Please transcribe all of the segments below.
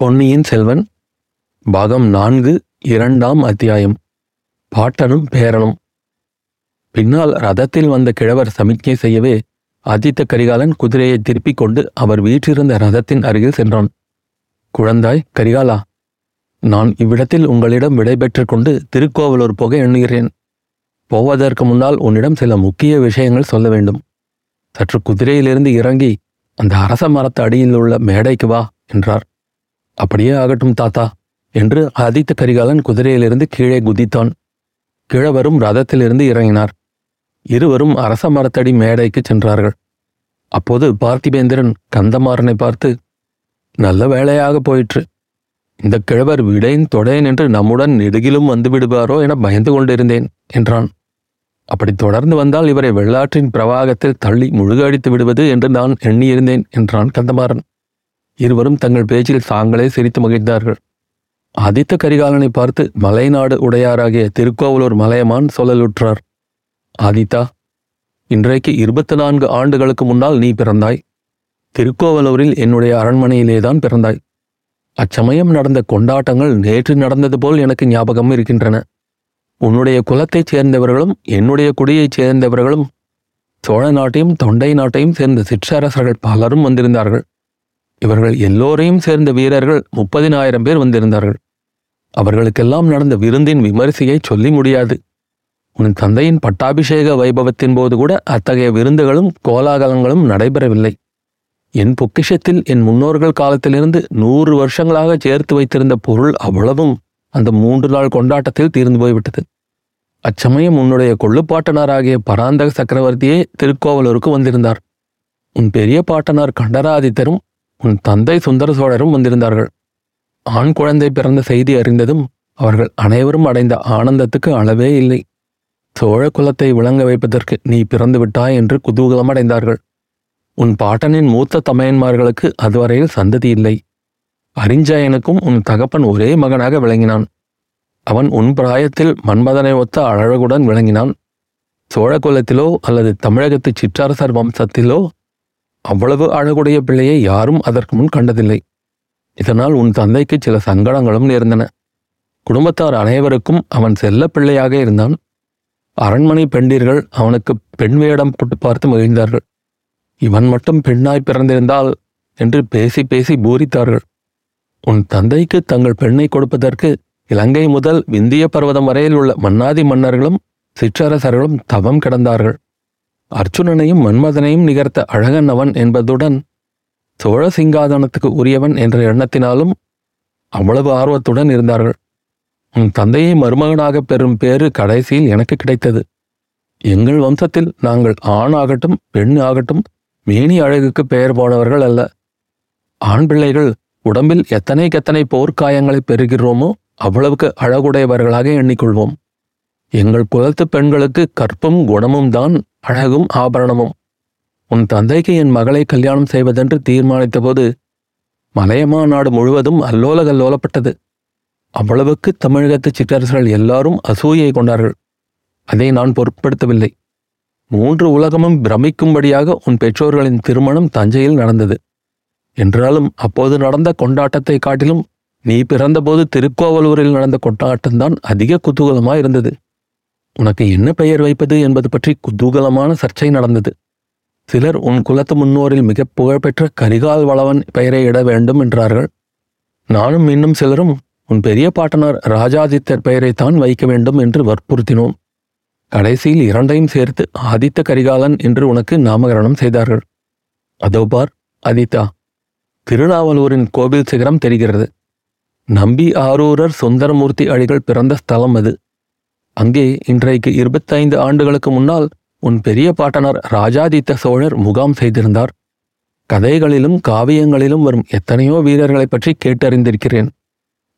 பொன்னியின் செல்வன் பாகம் நான்கு இரண்டாம் அத்தியாயம். பாட்டனும் பேரனும். பின்னால் ரதத்தில் வந்த கிழவர் சமிக்ஞை செய்யவே ஆதித்த கரிகாலன் குதிரையை திருப்பிக் கொண்டு அவர் வீற்றிருந்த ரதத்தின் அருகில் சென்றான். குழந்தாய் கரிகாலா நான் இவ்விடத்தில் உங்களிடம் விடைபெற்றுக் கொண்டு திருக்கோவலூர் போக எண்ணுகிறேன். போவதற்கு முன்னால் உன்னிடம் சில முக்கிய விஷயங்கள் சொல்ல வேண்டும். சற்று குதிரையிலிருந்து இறங்கி அந்த அரச மரத்து அடியில் உள்ள மேடைக்கு வா என்றார். அப்படியே ஆகட்டும் தாத்தா என்று ஆதித்த கரிகாலன் குதிரையிலிருந்து கீழே குதித்தான். கிழவரும் ரதத்திலிருந்து இறங்கினார். இருவரும் அரச மரத்தடி மேடைக்கு சென்றார்கள். அப்போது பார்த்திபேந்திரன் கந்தமாறனை பார்த்து நல்ல வேலையாக போயிற்று. இந்த கிழவர் விடையின் தொடேன் என்று நம்முடன் நெடுகிலும் வந்து விடுவாரோ என பயந்து கொண்டிருந்தேன் என்றான். அப்படி தொடர்ந்து வந்தால் இவரை வெள்ளாற்றின் பிரவாகத்தில் தள்ளி முழுகடித்து விடுவது என்று நான் எண்ணியிருந்தேன் என்றான் கந்தமாறன். இருவரும் தங்கள் பேச்சில் தாங்களே சிரித்து மகிழ்ந்தார்கள். ஆதித்த கரிகாலனை பார்த்து மலைநாடு உடையாராகிய திருக்கோவலூர் மலையமான் சொல்லலுற்றார். ஆதித்தா இன்றைக்கு இருபத்தி நான்கு ஆண்டுகளுக்கு முன்னால் நீ பிறந்தாய். திருக்கோவலூரில் என்னுடைய அரண்மனையிலேதான் பிறந்தாய். அச்சமயம் நடந்த கொண்டாட்டங்கள் நேற்று நடந்தது போல் எனக்கு ஞாபகம் இருக்கின்றன. உன்னுடைய குலத்தைச் சேர்ந்தவர்களும் என்னுடைய குடியைச் சேர்ந்தவர்களும் சோழ நாட்டையும் தொண்டை நாட்டையும் சேர்ந்த சிற்றரசர்கள் பலரும் வந்திருந்தார்கள். இவர்கள் எல்லோரையும் சேர்ந்த வீரர்கள் முப்பதினாயிரம் பேர் வந்திருந்தார்கள். அவர்களுக்கெல்லாம் நடந்த விருந்தின் விமரிசையை சொல்லி முடியாது. உன் தந்தையின் பட்டாபிஷேக வைபவத்தின் போது கூட அத்தகைய விருந்துகளும் கோலாகலங்களும் நடைபெறவில்லை. என் பொக்கிஷத்தில் என் முன்னோர்கள் காலத்திலிருந்து நூறு வருஷங்களாக சேர்த்து வைத்திருந்த பொருள் அவ்வளவும் அந்த மூன்று நாள் கொண்டாட்டத்தில் தீர்ந்து போய்விட்டது. அச்சமயம் உன்னுடைய கொள்ளுப்பாட்டனாராகிய பராந்தக சக்கரவர்த்தியே திருக்கோவலூருக்கு வந்திருந்தார். உன் பெரிய பாட்டனார் கண்டராதித்தரும் உன் தந்தை சுந்தர சோழரும் வந்திருந்தார்கள். ஆண் குழந்தை பிறந்த செய்தி அறிந்ததும் அவர்கள் அனைவரும் அடைந்த ஆனந்தத்துக்கு அளவே இல்லை. சோழ குலத்தை விளங்க வைப்பதற்கு நீ பிறந்து விட்டாய் என்று குதூகலம் அடைந்தார்கள். உன் பாட்டனின் மூத்த தமையன்மார்களுக்கு அதுவரையில் சந்ததி இல்லை. அரிஞ்சயனுக்கும் உன் தகப்பன் ஒரே மகனாக விளங்கினான். அவன் உன் பிராயத்தில் மன்மதனை ஒத்த அழகுடன் விளங்கினான். சோழ குலத்திலோ அல்லது தமிழகத்து சிற்றரசர் வம்சத்திலோ அவ்வளவு அழகுடைய பிள்ளையை யாரும் அதற்கு முன் கண்டதில்லை. இதனால் உன் தந்தைக்கு சில சங்கடங்களும் நேர்ந்தன. குடும்பத்தார் அனைவருக்கும் அவன் செல்ல பிள்ளையாக இருந்தான். அரண்மனை பெண்டீர்கள் அவனுக்கு பெண் வேடம் போட்டு பார்த்து மகிழ்ந்தார்கள். இவன் மட்டும் பெண்ணாய் பிறந்திருந்தால் என்று பேசி பேசி பூரித்தார்கள். உன் தந்தைக்கு தங்கள் பெண்ணை கொடுப்பதற்கு இலங்கை முதல் விந்திய பர்வதம் வரையில் உள்ள மன்னாதி மன்னர்களும் சிற்றரசர்களும் தவம் கிடந்தார்கள். அர்ச்சுனனையும் மன்மதனையும் நிகர்த்த அழகன் அவன் என்பதுடன் சோழ சிங்காதனத்துக்கு உரியவன் என்ற எண்ணத்தினாலும் அவ்வளவு ஆர்வத்துடன் இருந்தார்கள். உன் தந்தையை மருமகனாக பெறும் பேறு கடைசியில் எனக்கு கிடைத்தது. எங்கள் வம்சத்தில் நாங்கள் ஆண் ஆகட்டும் பெண் ஆகட்டும் மேனி அழகுக்கு பெயர் போனவர்கள் அல்ல. ஆண் பிள்ளைகள் உடம்பில் எத்தனைக்கெத்தனை போர்க்காயங்களை பெறுகிறோமோ அவ்வளவுக்கு அழகுடையவர்களாக எண்ணிக்கொள்வோம். எங்கள் குலத்து பெண்களுக்கு கற்பும் குணமும் தான் அழகும் ஆபரணமும். உன் தந்தைக்கு என் மகளை கல்யாணம் செய்வதென்று தீர்மானித்தபோது மலையமா நாடு முழுவதும் அல்லோல கல்லோலப்பட்டது அவ்வளவுக்கு தமிழகத்து சிற்றரசர்கள் எல்லாரும் அசூயை கொண்டார்கள். அதை நான் பொருட்படுத்தவில்லை. மூன்று உலகமும் பிரமிக்கும்படியாக உன் பெற்றோர்களின் திருமணம் தஞ்சையில் நடந்தது. என்றாலும் அப்போது நடந்த கொண்டாட்டத்தை காட்டிலும் நீ பிறந்தபோது திருக்கோவலூரில் நடந்த கொண்டாட்டம்தான் அதிக குதூகலமாக இருந்தது உனக்கு என்ன பெயர் வைப்பது என்பது பற்றி குதூகலமான சர்ச்சை நடந்தது. சிலர் உன் குலத்து முன்னோரில் மிக புகழ்பெற்ற கரிகால் வளவன் பெயரை இட வேண்டும் என்றார்கள். நானும் இன்னும் சிலரும் உன் பெரிய பாட்டனார் ராஜாதித்தர் பெயரைத்தான் வைக்க வேண்டும் என்று வற்புறுத்தினோம். கடைசியில் இரண்டையும் சேர்த்து ஆதித்த கரிகாலன் என்று உனக்கு நாமகரணம் செய்தார்கள். அதோ பார் அதிதா திருநாவலூரின் கோவில் சிகரம் தெரிகிறது. நம்பி ஆரூரர் சுந்தரமூர்த்தி அடிகள் பிறந்த ஸ்தலம் அது. அங்கே இன்றைக்கு இருபத்தைந்து ஆண்டுகளுக்கு முன்னால் உன் பெரிய பாட்டனார் ராஜாதித்த சோழர் முகாம் செய்திருந்தார். கதைகளிலும் காவியங்களிலும் வரும் எத்தனையோ வீரர்களைப் பற்றி கேட்டறிந்திருக்கிறேன்.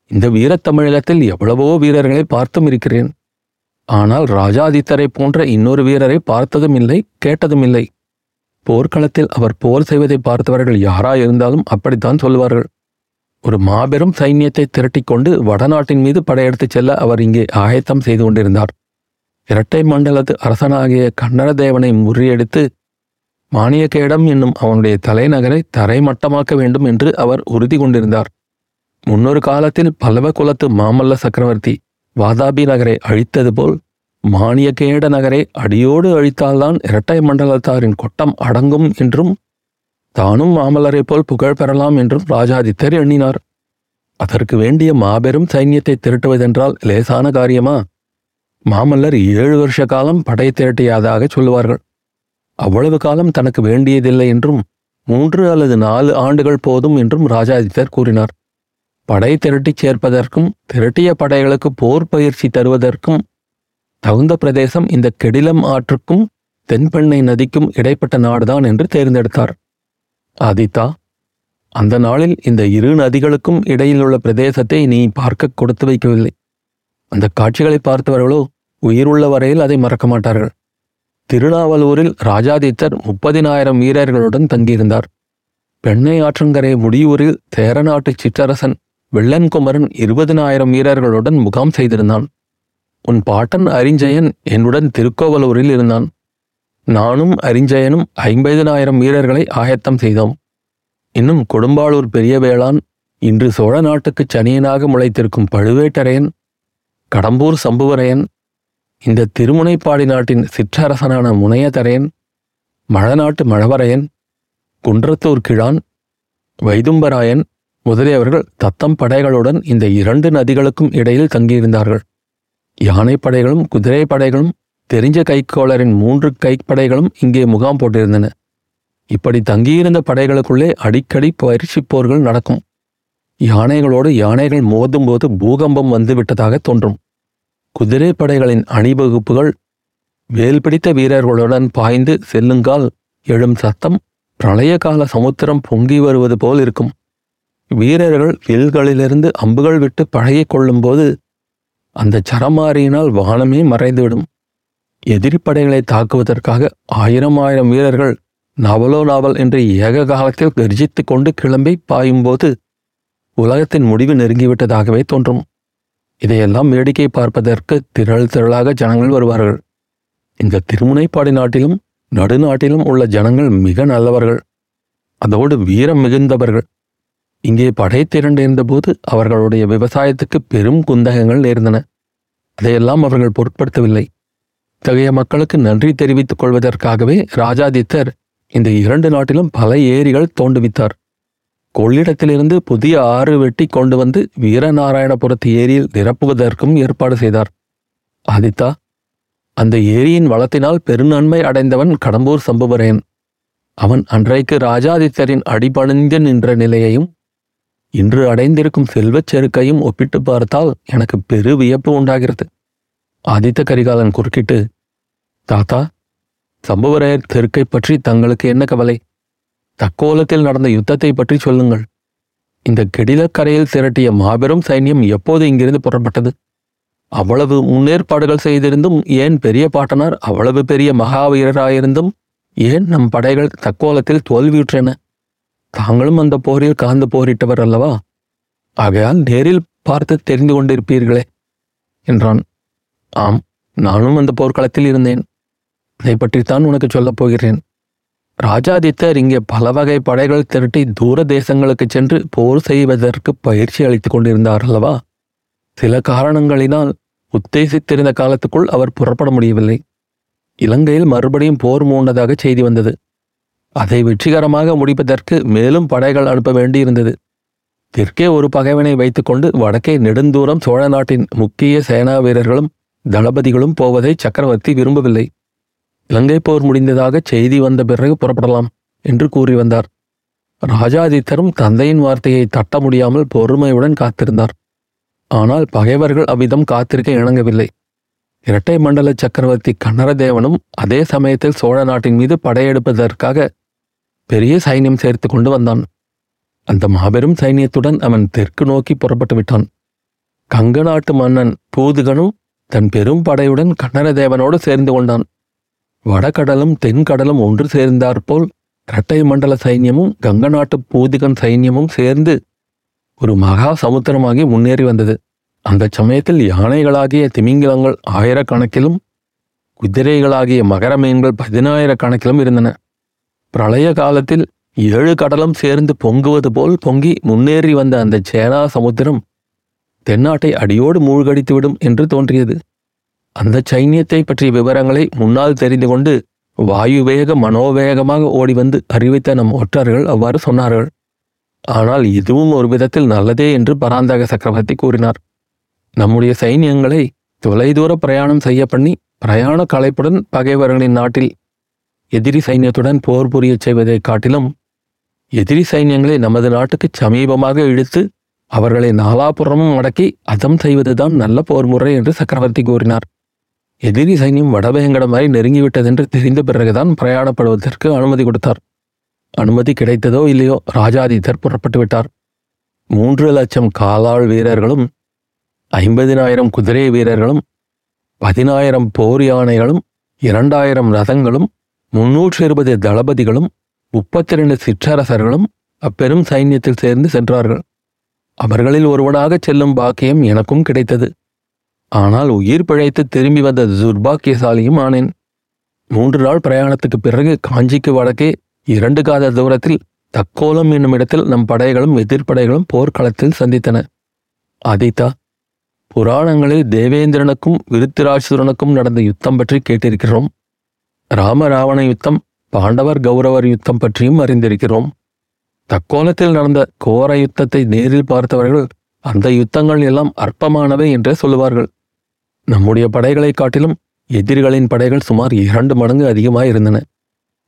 இந்த வீரத் தமிழகத்தில் எவ்வளவோ வீரர்களை பார்த்தும் இருக்கிறேன். ஆனால் ராஜாதித்தரை போன்ற இன்னொரு வீரரை பார்த்ததும் இல்லை கேட்டதும் இல்லை போர்க்களத்தில் அவர் போர் செய்வதை பார்த்தவர்கள் யாராயிருந்தாலும் அப்படித்தான் சொல்வார்கள். ஒரு மாபெரும் சைன்யத்தை திரட்டிக்கொண்டு வடநாட்டின் மீது படையெடுத்துச் செல்ல அவர் இங்கே ஆயத்தம் செய்து கொண்டிருந்தார். இரட்டை மண்டலத்து அரசனாகிய கன்னடதேவனை முறியடித்து மானியக்கேடம் என்னும் அவனுடைய தலைநகரை தரைமட்டமாக்க வேண்டும் என்று அவர் உறுதி கொண்டிருந்தார். முன்னொரு காலத்தில் பல்லவ குலத்து மாமல்ல சக்கரவர்த்தி வாதாபி நகரை அழித்தது போல் மானியகேட நகரை அடியோடு அழித்தால்தான் இரட்டை மண்டலத்தாரின் கொட்டம் அடங்கும் என்றும் தானும் மாமல்லரைப் போல் புகழ் பெறலாம் என்றும் ராஜாதித்தர் எண்ணினார். அதற்கு வேண்டிய மாபெரும் சைன்யத்தை திரட்டுவதென்றால் லேசான காரியமா? மாமல்லர் ஏழு வருஷ காலம் படை திரட்டியதாக சொல்லுவார்கள். அவ்வளவு காலம் தனக்கு வேண்டியதில்லை என்றும் மூன்று அல்லது நாலு ஆண்டுகள் போதும் என்றும் ராஜாதித்தர் கூறினார். படை திரட்டிச் சேர்ப்பதற்கும் திரட்டிய படைகளுக்கு போர் பயிற்சி தருவதற்கும் தகுந்த பிரதேசம் இந்த கெடிலம் ஆற்றுக்கும் தென்பெண்ணை நதிக்கும் இடைப்பட்ட நாடுதான் என்று தேர்ந்தெடுத்தார். ஆதித்தா அந்த நாளில் இந்த இரு நதிகளுக்கும் இடையில் உள்ள பிரதேசத்தை நீ பார்க்க கொடுத்து வைக்கவில்லை. அந்த காட்சிகளை பார்த்தவர்களோ உயிருள்ள வரையில் அதை மறக்க மாட்டார்கள். திருநாவலூரில் ராஜாதித்தர் முப்பதினாயிரம் வீரர்களுடன் தங்கியிருந்தார். பெண்ணை ஆற்றங்கரை முடியூரில் சேரநாட்டு சிற்றரசன் வெள்ளன்குமரன் இருபதினாயிரம் வீரர்களுடன் முகாம் செய்திருந்தான். உன் பாட்டன் அரிஞ்சயன் என்னுடன் திருக்கோவலூரில் இருந்தான். நானும் அரிஞ்சயனும் ஐம்பதினாயிரம் வீரர்களை ஆயத்தம் செய்தோம். இன்னும் கொடும்பாளூர் பெரிய வேளான் இன்று சோழ நாட்டுக்குச் சனியனாக முளைத்திருக்கும் பழுவேட்டரையன் கடம்பூர் சம்புவரையன் இந்த திருமுனைப்பாடி நாட்டின் சிற்றரசனான முனையதரையன் மழநாட்டு மழவரையன் குன்றத்தூர் கிழான் வைதும்பராயன் முதலியவர்கள் தத்தம் படைகளுடன் இந்த இரண்டு நதிகளுக்கும் இடையில் தங்கியிருந்தார்கள். யானை படைகளும் குதிரை படைகளும் தெரிஞ்ச கைக்கோளரின் மூன்று கைப்படைகளும் இங்கே முகாம் போட்டிருந்தன. இப்படி தங்கியிருந்த படைகளுக்குள்ளே அடிக்கடி பயிற்சி போர்கள் நடக்கும். யானைகளோடு யானைகள் மோதும்போது பூகம்பம் வந்துவிட்டதாக தோன்றும். குதிரை படைகளின் அணிவகுப்புகள் வேல் பிடித்த வீரர்களுடன் பாய்ந்து செல்லுங்கால் எழும் சத்தம் பிரளய கால சமுத்திரம் பொங்கி வருவது போல் இருக்கும். வீரர்கள் வில்களிலிருந்து அம்புகள் விட்டு பழகிக் கொள்ளும்போது அந்த சரமாரியினால் வானமே மறைந்துவிடும். எதிரிப்படைகளை தாக்குவதற்காக ஆயிரம் ஆயிரம் வீரர்கள் நவலோ நாவல் என்று ஏக காலத்தில் கர்ஜித்துக் கொண்டு கிளம்பி பாயும்போது உலகத்தின் முடிவு நெருங்கிவிட்டதாகவே தோன்றும். இதையெல்லாம் வேடிக்கை பார்ப்பதற்கு திரள் திரளாக ஜனங்கள் வருவார்கள். இந்த திருமுனைப்பாடி நாட்டிலும் நடுநாட்டிலும் உள்ள ஜனங்கள் மிக நல்லவர்கள். அதோடு வீரம் மிகுந்தவர்கள். இங்கே படை திரண்டிருந்தபோது அவர்களுடைய விவசாயத்துக்கு பெரும் குந்தகங்கள் நேர்ந்தன. அதையெல்லாம் அவர்கள் பொருட்படுத்தவில்லை. இத்தகைய மக்களுக்கு நன்றி தெரிவித்துக் கொள்வதற்காகவே ராஜாதித்தர் இந்த இரண்டு நாட்டிலும் பல ஏரிகள் தோண்டுவித்தார் கொள்ளிடத்திலிருந்து புதிய ஆறு வெட்டி கொண்டு வந்து வீரநாராயணபுரத்து ஏரியில் நிரப்புவதற்கும் ஏற்பாடு செய்தார். ஆதித்தா அந்த ஏரியின் வளத்தினால் பெருநன்மை அடைந்தவன் கடம்பூர் சம்புவரேன். அவன் அன்றைக்கு ராஜாதித்தரின் அடிபணிந்து நின்ற நிலையையும் இன்று அடைந்திருக்கும் செல்வச் செருக்கையும் ஒப்பிட்டு பார்த்தால் எனக்கு பெரு வியப்பு உண்டாகிறது. ஆதித்த கரிகாலன் குறுக்கிட்டு தாத்தா சம்புவரையர் தெருக்கை பற்றி தங்களுக்கு என்ன கவலை? தக்கோலத்தில் நடந்த யுத்தத்தை பற்றி சொல்லுங்கள். இந்த கெடிலக்கரையில் திரட்டிய மாபெரும் சைன்யம் எப்போது இங்கிருந்து புறப்பட்டது? அவ்வளவு முன்னேற்பாடுகள் செய்திருந்தும் ஏன் பெரிய பாட்டனார் அவ்வளவு பெரிய மகாவீரராயிருந்தும் ஏன் நம் படைகள் தக்கோலத்தில் தோல்வியுற்றன? தாங்களும் அந்த போரில் கலந்து போரிட்டவர் அல்லவா? ஆகையால் நேரில் பார்த்து தெரிந்து கொண்டிருப்பீர்களே என்றான். ஆம் நானும் அந்த போர்க்களத்தில் இருந்தேன். அதை பற்றித்தான் உனக்கு சொல்லப் போகிறேன். ராஜாதித்தர் இங்கே பல வகை படைகள் திரட்டி தூர தேசங்களுக்கு சென்று போர் செய்வதற்கு பயிற்சி அளித்துக் கொண்டிருந்தார் அல்லவா? சில காரணங்களினால் உத்தேசித்திருந்த காலத்துக்குள் அவர் புறப்பட முடியவில்லை. இலங்கையில் மறுபடியும் போர் மூண்டதாக செய்தி வந்தது. அதை வெற்றிகரமாக முடிப்பதற்கு மேலும் படைகள் அனுப்ப வேண்டியிருந்தது. தெற்கே ஒரு பகைவனை வைத்துக்கொண்டு வடக்கே நெடுந்தூரம் சோழ நாட்டின் முக்கிய சேனா வீரர்களும் தளபதிகளும் போவதை சக்கரவர்த்தி விரும்பவில்லை. இலங்கை போர் முடிந்ததாக செய்தி வந்த பிறகு புறப்படலாம் என்று கூறி வந்தார். ராஜாதித்தரும் தந்தையின் வார்த்தையை தட்ட முடியாமல் பொறுமையுடன் காத்திருந்தார். ஆனால் பகைவர்கள் அவ்விதம் காத்திருக்க இணங்கவில்லை. இரட்டை மண்டல சக்கரவர்த்தி கன்னரதேவனும் அதே சமயத்தில் சோழ நாட்டின் மீது படையெடுப்பதற்காக பெரிய சைன்யம் சேர்த்து கொண்டு வந்தான். அந்த மாபெரும் சைன்யத்துடன் அவன் தெற்கு நோக்கி புறப்பட்டு விட்டான். கங்க நாட்டு மன்னன் பூதுகனும் தன் பெரும் படையுடன் கன்னரதேவனோடு சேர்ந்து கொண்டான். வடகடலும் தென்கடலும் ஒன்று சேர்ந்தாற்போல் இரட்டை மண்டல சைன்யமும் கங்க நாட்டு பூதிகன் சைன்யமும் சேர்ந்து ஒரு மகா சமுத்திரமாகி முன்னேறி வந்தது. அந்த சமயத்தில் யானைகளாகிய திமிங்கிலங்கள் ஆயிரக்கணக்கிலும் குதிரைகளாகிய மகர மீன்கள் பதினாயிரக்கணக்கிலும் இருந்தன. பிரளய காலத்தில் ஏழு கடலும் சேர்ந்து பொங்குவது போல் பொங்கி முன்னேறி வந்த அந்த சேனா சமுத்திரம் தென்னாட்டை அடியோடு மூழ்கடித்துவிடும் என்று தோன்றியது. அந்த சைன்யத்தை பற்றிய விவரங்களை முன்னால் தெரிந்து கொண்டு வாயுவேக மனோவேகமாக ஓடி வந்து அறிவித்த நம் ஒற்றர்கள் அவ்வாறு சொன்னார்கள். ஆனால் இதுவும் ஒரு விதத்தில் நல்லதே என்று பராந்தக சக்கரவர்த்தி கூறினார். நம்முடைய சைன்யங்களை தொலைதூர பிரயாணம் செய்ய பண்ணி பிரயாண கலைப்புடன் பகைவர்களின் நாட்டில் எதிரி சைன்யத்துடன் போர் புரியச் செய்வதைக் காட்டிலும் எதிரி சைன்யங்களை நமது நாட்டுக்கு சமீபமாக இழுத்து அவர்களை நாலாபுறமும் அடக்கி அதம் செய்வதுதான் நல்ல போர் முறை என்று சக்கரவர்த்தி கூறினார். எதிரி சைன்யம் வடபயங்கடம் வரை நெருங்கிவிட்டதென்று தெரிந்த பிறகுதான் பிரயாணப்படுவதற்கு அனுமதி கொடுத்தார். அனுமதி கிடைத்ததோ இல்லையோ ராஜாதித்தர் புறப்பட்டு விட்டார். மூன்று லட்சம் காலாள் வீரர்களும் ஐம்பதினாயிரம் குதிரை வீரர்களும் பதினாயிரம் போர் யானைகளும் இரண்டாயிரம் ரதங்களும் முன்னூற்று இருபது தளபதிகளும் முப்பத்தி ரெண்டு சிற்றரசர்களும் அப்பெரும் சைன்யத்தில் சேர்ந்து சென்றார்கள். அவர்களில் ஒருவனாகச் செல்லும் பாக்கியம் எனக்கும் கிடைத்தது. ஆனால் உயிர் பிழைத்து திரும்பி வந்த துர்பாக்கியசாலியும் ஆனேன். மூன்று நாள் பிரயாணத்துக்கு பிறகு காஞ்சிக்கு வடக்கே இரண்டு காத தூரத்தில் தக்கோலம் என்னும் இடத்தில் நம் படைகளும் எதிர்ப்படைகளும் போர்க்களத்தில் சந்தித்தன. ஆதித்தா புராணங்களில் தேவேந்திரனுக்கும் விருத்திராசுரனுக்கும் நடந்த யுத்தம் பற்றி கேட்டிருக்கிறோம். ராமராவண யுத்தம் பாண்டவர் கௌரவர் யுத்தம் பற்றியும் அறிந்திருக்கிறோம். தக்கோலத்தில் நடந்த கோர யுத்தத்தை நேரில் பார்த்தவர்கள் அந்த யுத்தங்கள் எல்லாம் அற்பமானவை என்றே சொல்லுவார்கள். நம்முடைய படைகளைக் காட்டிலும் எதிரிகளின் படைகள் சுமார் இரண்டு மடங்கு அதிகமாயிருந்தன.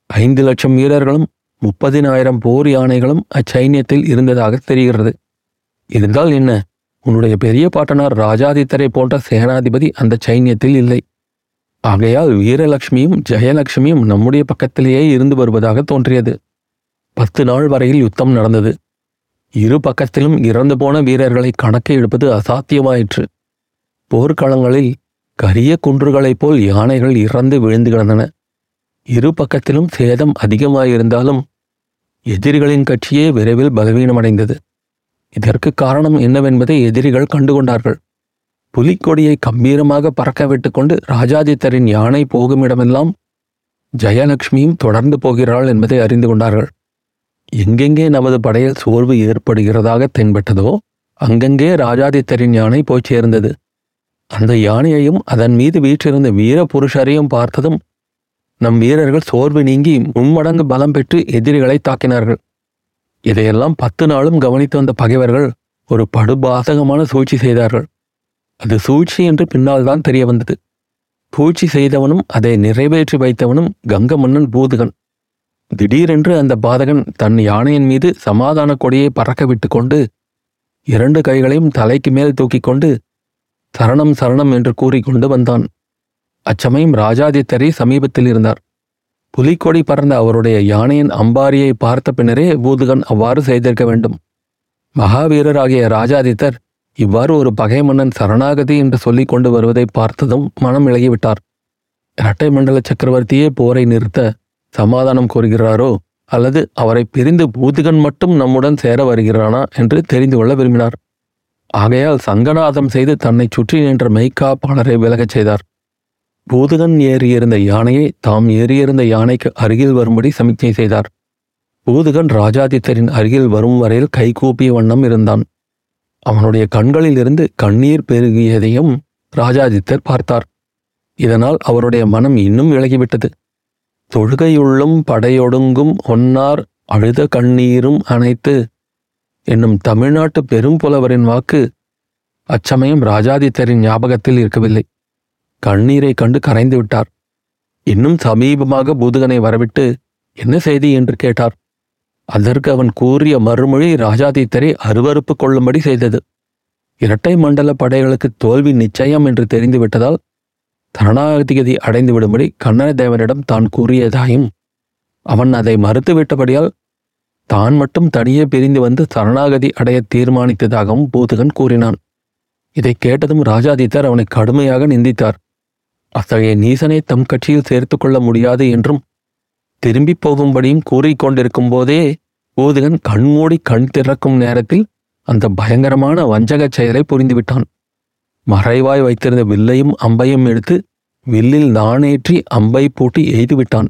ஐந்து லட்சம் வீரர்களும் முப்பதினாயிரம் போர் யானைகளும் அச்சைன்யத்தில் இருந்ததாக தெரிகிறது. இருந்தால் என்ன? உன்னுடைய பெரிய பாட்டனார் ராஜாதித்தரை போன்ற சேனாதிபதி அந்த சைன்யத்தில் இல்லை. ஆகையால் வீரலட்சுமியும் ஜெயலட்சுமியும் நம்முடைய பக்கத்திலேயே இருந்து வருவதாக தோன்றியது. பத்து நாள் வரையில் யுத்தம் நடந்தது. இரு பக்கத்திலும் இறந்து போன வீரர்களை கணக்கு எடுப்பது அசாத்தியமாயிற்று. போர்க்களங்களில் கரிய குன்றுகளைப் போல் யானைகள் இறந்து விழுந்து கிடந்தன. இரு பக்கத்திலும் சேதம் அதிகமாயிருந்தாலும் எதிரிகளின் கட்சியே விரைவில் பலவீனமடைந்தது. இதற்கு காரணம் என்னவென்பதை எதிரிகள் கண்டுகொண்டார்கள். புலிக்கொடியை கம்பீரமாக பறக்க விட்டுக்கொண்டு ராஜாதித்தரின் யானை போகுமிடமெல்லாம் ஜெயலட்சுமியும் தொடர்ந்து போகிறாள் என்பதை அறிந்து கொண்டார்கள். எங்கெங்கே நமது படையில் சோர்வு ஏற்படுகிறதாக தென்பட்டதோ அங்கங்கே ராஜாதித்தரின் யானை போய் சேர்ந்தது. அந்த யானையையும் அதன் மீது வீற்றிருந்த வீர புருஷரையும் பார்த்ததும் நம் வீரர்கள் சோர்வு நீங்கி மும்மடங்கு பலம் பெற்று எதிரிகளை தாக்கினார்கள். இதையெல்லாம் பத்து நாளும் கவனித்து வந்த பகைவர்கள் ஒரு படுபாதகமான சூழ்ச்சி செய்தார்கள். அது சூழ்ச்சி என்று பின்னால் தான் தெரிய வந்தது. பூச்சி செய்தவனும் அதை நிறைவேற்றி வைத்தவனும் கங்க மன்னன் பூதுகன். திடீரென்று அந்த பாதகன் தன் யானையின் மீது சமாதான கொடியை பறக்க விட்டு கொண்டு இரண்டு கைகளையும் தலைக்கு மேல் தூக்கிக் கொண்டு சரணம் சரணம் என்று கூறிக்கொண்டு வந்தான். அச்சமயம் ராஜாதித்தரே சமீபத்தில் இருந்தார். புலிக்கொடி பறந்த அவருடைய யானையின் அம்பாரியை பார்த்த பின்னரே பூதுகன் அவ்வாறு செய்திருக்க வேண்டும். மகாவீரராகிய ராஜாதித்தர் இவ்வாறு ஒரு பகை மன்னன் சரணாகதி என்று சொல்லிக் கொண்டு வருவதை பார்த்ததும் மனம் இழகிவிட்டார் இரட்டை மண்டல சக்கரவர்த்தியே போரை நிறுத்த சமாதானம் கோருகிறாரோ? அல்லது அவரை பிரிந்து பூதுகன் மட்டும் நம்முடன் சேர வருகிறானா என்று தெரிந்து கொள்ள விரும்பினார். ஆகையால் சங்கநாதம் செய்து தன்னை சுற்றி நின்ற மெய்க்காப்பாளரை விலகச் செய்தார். பூதுகன் ஏறியிருந்த யானையை தாம் ஏறியிருந்த யானைக்கு அருகில் வரும்படி சமிக்ஞை செய்தார். பூதுகன் ராஜாதித்தரின் அருகில் வரும் வரையில் கைகூப்பிய வண்ணம் இருந்தான். அவனுடைய கண்களிலிருந்து கண்ணீர் பெருகியதையும் ராஜாதித்தர் பார்த்தார். இதனால் அவருடைய மனம் இன்னும் விலகிவிட்டது. தொழுகையுள்ளும் படையொடுங்கும் ஒன்னார் அழுத கண்ணீரும் அனைத்து என்னும் தமிழ்நாட்டு பெரும் புலவரின் வாக்கு அச்சமயம் ராஜாதித்தரின் ஞாபகத்தில் இருக்கவில்லை. கண்ணீரை கண்டு கரைந்து விட்டார். இன்னும் சமீபமாக பூதுகனை வரவிட்டு என்ன செய்தி என்று கேட்டார். அதற்கு அவன் கூறிய மறுமொழி ராஜாதித்தரை அருவறுப்பு கொள்ளும்படி செய்தது. இரட்டை மண்டல படைகளுக்கு தோல்வி நிச்சயம் என்று தெரிந்துவிட்டதால் சரணாகதிகதி அடைந்து விடும்படி கண்ணனதேவனிடம் தான் கூறியதாயும் அவன் அதை மறுத்துவிட்டபடியால் தான் மட்டும் தனியே பிரிந்து வந்து சரணாகதி அடைய தீர்மானித்ததாகவும் பூதகன் கூறினான். இதைக் கேட்டதும் ராஜாதித்தர் அவனை கடுமையாக நிந்தித்தார். அத்தகைய நீசனை தம் கட்சியில் சேர்த்து கொள்ள முடியாது என்றும் திரும்பிப் போகும்படியும் கூறிக்கொண்டிருக்கும் போதே பூதகன் கண்மூடி கண் திறக்கும் நேரத்தில் அந்த பயங்கரமான வஞ்சகச் செயலை புரிந்துவிட்டான். மறைவாய் வைத்திருந்த வில்லையும் அம்பையும் எடுத்து வில்லில் நானேற்றி அம்பை பூட்டி எய்துவிட்டான்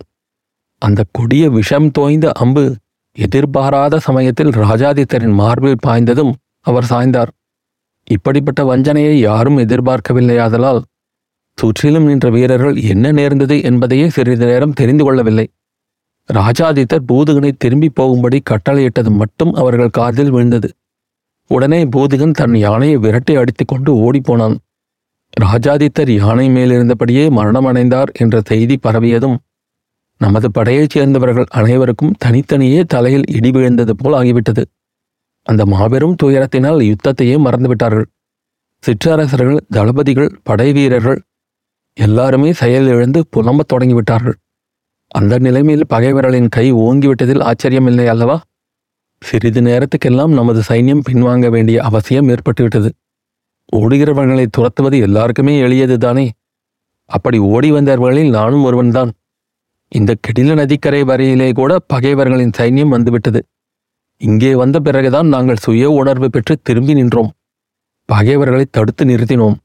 அந்த கொடிய விஷம் தோய்ந்த அம்பு எதிர்பாராத சமயத்தில் ராஜாதித்தரின் மார்பில் பாய்ந்ததும் அவர் சாய்ந்தார். இப்படிப்பட்ட வஞ்சனையை யாரும் எதிர்பார்க்கவில்லையாதலால் சுற்றிலும் நின்ற வீரர்கள் என்ன நேர்ந்தது என்பதையே சிறிது நேரம் தெரிந்து கொள்ளவில்லை. ராஜாதித்தர் பூதுகனை திரும்பி போகும்படி கட்டளையிட்டது மட்டும் அவர்கள் காதில் விழுந்தது. உடனே பூதுகன் தன் யானையை விரட்டி அடித்துக் கொண்டு ஓடிப்போனான். ராஜாதித்தர் யானை மேலிருந்தபடியே மரணமடைந்தார் என்ற செய்தி பரவியதும் நமது படையைச் சேர்ந்தவர்கள் அனைவருக்கும் தனித்தனியே தலையில் இடி விழுந்தது போல் ஆகிவிட்டது. அந்த மாபெரும் துயரத்தினால் யுத்தத்தையே மறந்துவிட்டார்கள். சிற்றரசர்கள் தளபதிகள் படை வீரர்கள் எல்லாருமே செயலிழந்து புலம்பத் தொடங்கிவிட்டார்கள். அந்த நிலைமையில் பகைவர்களின் கை ஓங்கிவிட்டதில் ஆச்சரியமில்லை அல்லவா? சிறிது நேரத்துக்கெல்லாம் நமது சைன்யம் பின்வாங்க வேண்டிய அவசியம் ஏற்பட்டுவிட்டது. ஓடுகிறவர்களை துரத்துவது எல்லாருக்குமே எளியதுதானே அப்படி ஓடி வந்தவர்களில் நானும் ஒருவன்தான். இந்த கெடில நதிக்கரை வரையிலே கூட பகைவர்களின் சைன்யம் வந்துவிட்டது. இங்கே வந்த பிறகுதான் நாங்கள் சுய உணர்வு பெற்று திரும்பி நின்றோம். பகைவர்களை தடுத்து நிறுத்தினோம்.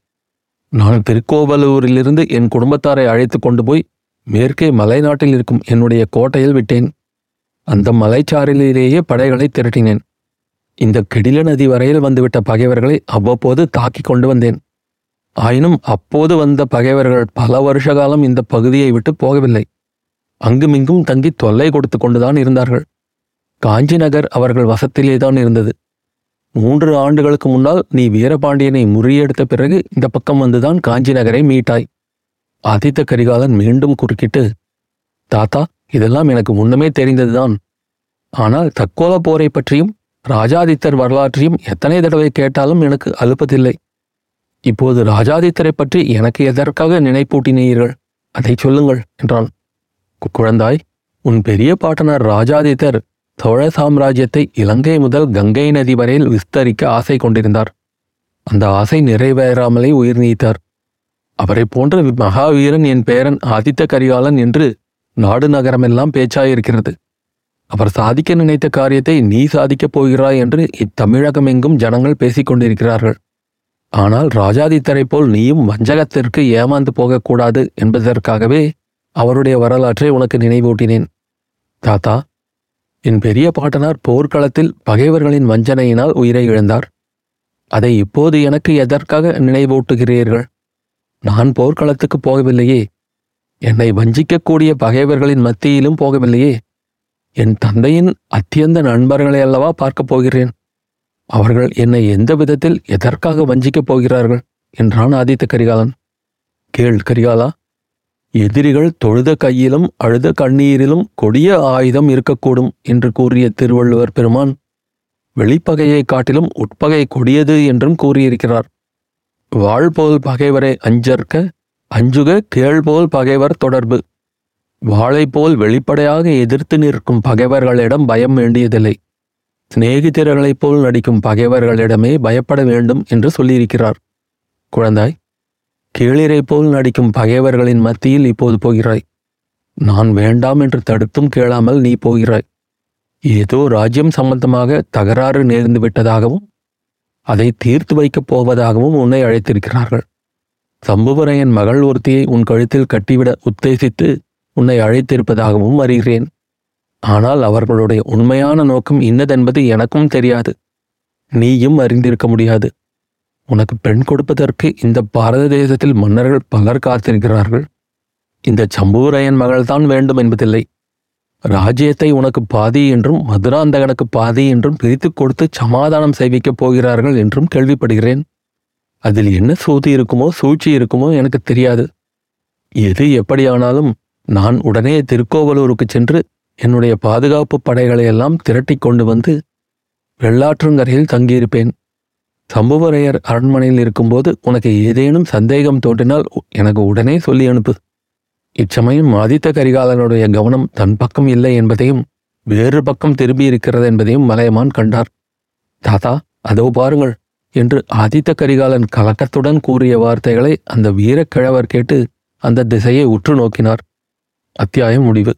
நான் திருக்கோவலூரிலிருந்து என் குடும்பத்தாரை அழைத்து கொண்டு போய் மேற்கே மலைநாட்டில் இருக்கும் என்னுடைய கோட்டையில் விட்டேன். அந்த மலைச்சாரலிலேயே படைகளை திரட்டினேன். இந்த கெடில நதி வரையில் வந்துவிட்ட பகைவர்களை அவ்வப்போது தாக்கிக் கொண்டு வந்தேன். ஆயினும் அப்போது வந்த பகைவர்கள் பல வருஷ காலம் இந்த பகுதியை விட்டு போகவில்லை. அங்குமிங்கும் தங்கி தொல்லை கொடுத்து கொண்டுதான் இருந்தார்கள். காஞ்சி நகர் அவர்கள் வசத்திலேதான் இருந்தது. மூன்று ஆண்டுகளுக்கு முன்னால் நீ வீரபாண்டியனை முறியெடுத்த பிறகு இந்த பக்கம் வந்துதான் காஞ்சி நகரை மீட்டாய். ஆதித்த கரிகாலன் மீண்டும் குறுக்கிட்டு தாத்தா இதெல்லாம் எனக்கு முன்னமே தெரிந்ததுதான். ஆனால் தக்கோல போரை பற்றியும் ராஜாதித்தர் வரலாற்றையும் எத்தனை தடவை கேட்டாலும் எனக்கு அலுப்பதில்லை. இப்போது ராஜாதித்தரை பற்றி எனக்கு எதற்காக நினைப்பூட்டினீர்கள்? அதை சொல்லுங்கள் என்றான். குழந்தாய் உன் பெரிய பாட்டனார் ராஜாதித்தர் சோழ சாம்ராஜ்யத்தை இலங்கை முதல் கங்கை நதி வரையில் விஸ்தரிக்க ஆசை கொண்டிருந்தார். அந்த ஆசை நிறைவேறாமலே உயிர் நீத்தார். அவரை போன்ற மகாவீரன் என் பேரன் ஆதித்த கரிகாலன் என்று நாடு நகரமெல்லாம் பேச்சாயிருக்கிறது அவர் சாதிக்க நினைத்த காரியத்தை நீ சாதிக்கப் போகிறாய் என்று இத்தமிழகம் எங்கும் ஜனங்கள் பேசிக்கொண்டிருக்கிறார்கள் ஆனால் ராஜாதித்தரைப் போல் நீயும் வஞ்சகத்திற்கு ஏமாந்து போகக்கூடாது என்பதற்காகவே அவருடைய வரலாற்றை உனக்கு நினைவூட்டினேன். தாத்தா என் பெரிய பாட்டனார் போர்க்களத்தில் பகைவர்களின் வஞ்சனையினால் உயிரை இழந்தார். அதை இப்போது எனக்கு எதற்காக நினைவூட்டுகிறீர்கள்? நான் போர்க்களத்துக்கு போகவில்லையே. என்னை வஞ்சிக்கக்கூடிய பகைவர்களின் மத்தியிலும் போகவில்லையே. என் தந்தையின் அத்தியந்த நண்பர்களை அல்லவா பார்க்கப் போகிறேன். அவர்கள் என்னை எந்த விதத்தில் எதற்காக வஞ்சிக்கப் போகிறார்கள் என்றான் ஆதித்த கரிகாலன். கேள் கரிகாலா எதிரிகள் தொழுத கையிலும் அழுத கண்ணீரிலும் கொடிய ஆயுதம் இருக்கக்கூடும் என்று கூறிய திருவள்ளுவர் பெருமான் வெளிப்பகையைக் காட்டிலும் உட்பகை கொடியது என்றும் கூறியிருக்கிறார். வாழ்போல் பகைவரை அஞ்சற்க அஞ்சுக கேள்போல் பகைவர் தொடர்பு. வாளைப்போல் வெளிப்படையாக எதிர்த்து நிற்கும் பகைவர்களிடம் பயம் வேண்டியதில்லை. சிநேகிதர்களைப் போல் நடிக்கும் பகைவர்களிடமே பயப்பட வேண்டும் என்று சொல்லியிருக்கிறார். குழந்தாய் கீழிரை போல் நடிக்கும் பகைவர்களின் மத்தியில் இப்போது போகிறாய். நான் வேண்டாம் என்று தடுத்தும் கேளாமல் நீ போகிறாய். ஏதோ ராஜ்யம் சம்பந்தமாக தகராறு நேர்ந்து விட்டதாகவும் அதை தீர்த்து வைக்கப் போவதாகவும் உன்னை அழைத்திருக்கிறார்கள். சம்புவரையன் மகள் ஒருத்தியை உன் கழுத்தில் கட்டிவிட உத்தேசித்து உன்னை அழைத்திருப்பதாகவும் அறிகிறேன். ஆனால் அவர்களுடைய உண்மையான நோக்கம் இன்னதென்பது எனக்கும் தெரியாது. நீயும் அறிந்திருக்க முடியாது. உனக்கு பெண் கொடுப்பதற்கு இந்த பாரத தேசத்தில் மன்னர்கள் பலர் காத்திருக்கிறார்கள். இந்த சம்புவரையன் மகள்தான் வேண்டும் என்பதில்லை. ராஜ்யத்தை உனக்கு பாதி என்றும் மதுராந்தகனுக்கு பாதி என்றும் பிரித்துக் கொடுத்து சமாதானம் செய்விக்கப் போகிறார்கள் என்றும் கேள்விப்படுகிறேன். அதில் என்ன சூதி இருக்குமோ சூழ்ச்சி இருக்குமோ எனக்கு தெரியாது. எது எப்படியானாலும் நான் உடனே திருக்கோவலூருக்கு சென்று என்னுடைய பாதுகாப்பு படைகளையெல்லாம் திரட்டி திரட்டிக் கொண்டு வந்து வெள்ளாற்றுங்கரையில் தங்கியிருப்பேன். சம்புவரையர் அரண்மனையில் இருக்கும்போது உனக்கு ஏதேனும் சந்தேகம் தோன்றினால் எனக்கு உடனே சொல்லி அனுப்பு. இச்சமயம் ஆதித்த கரிகாலனுடைய கவனம் தன் பக்கம் இல்லை என்பதையும் வேறு பக்கம் திரும்பி இருக்கிறது என்பதையும் மலையமான் கண்டார். தாத்தா அதோ பாருங்கள். என்று ஆதித்த கரிகாலன் கலக்கத்துடன் கூறிய வார்த்தைகளை அந்த வீரக்கிழவர் கேட்டு அந்த திசையை உற்று நோக்கினார். அத்தியாயம் முடிவு.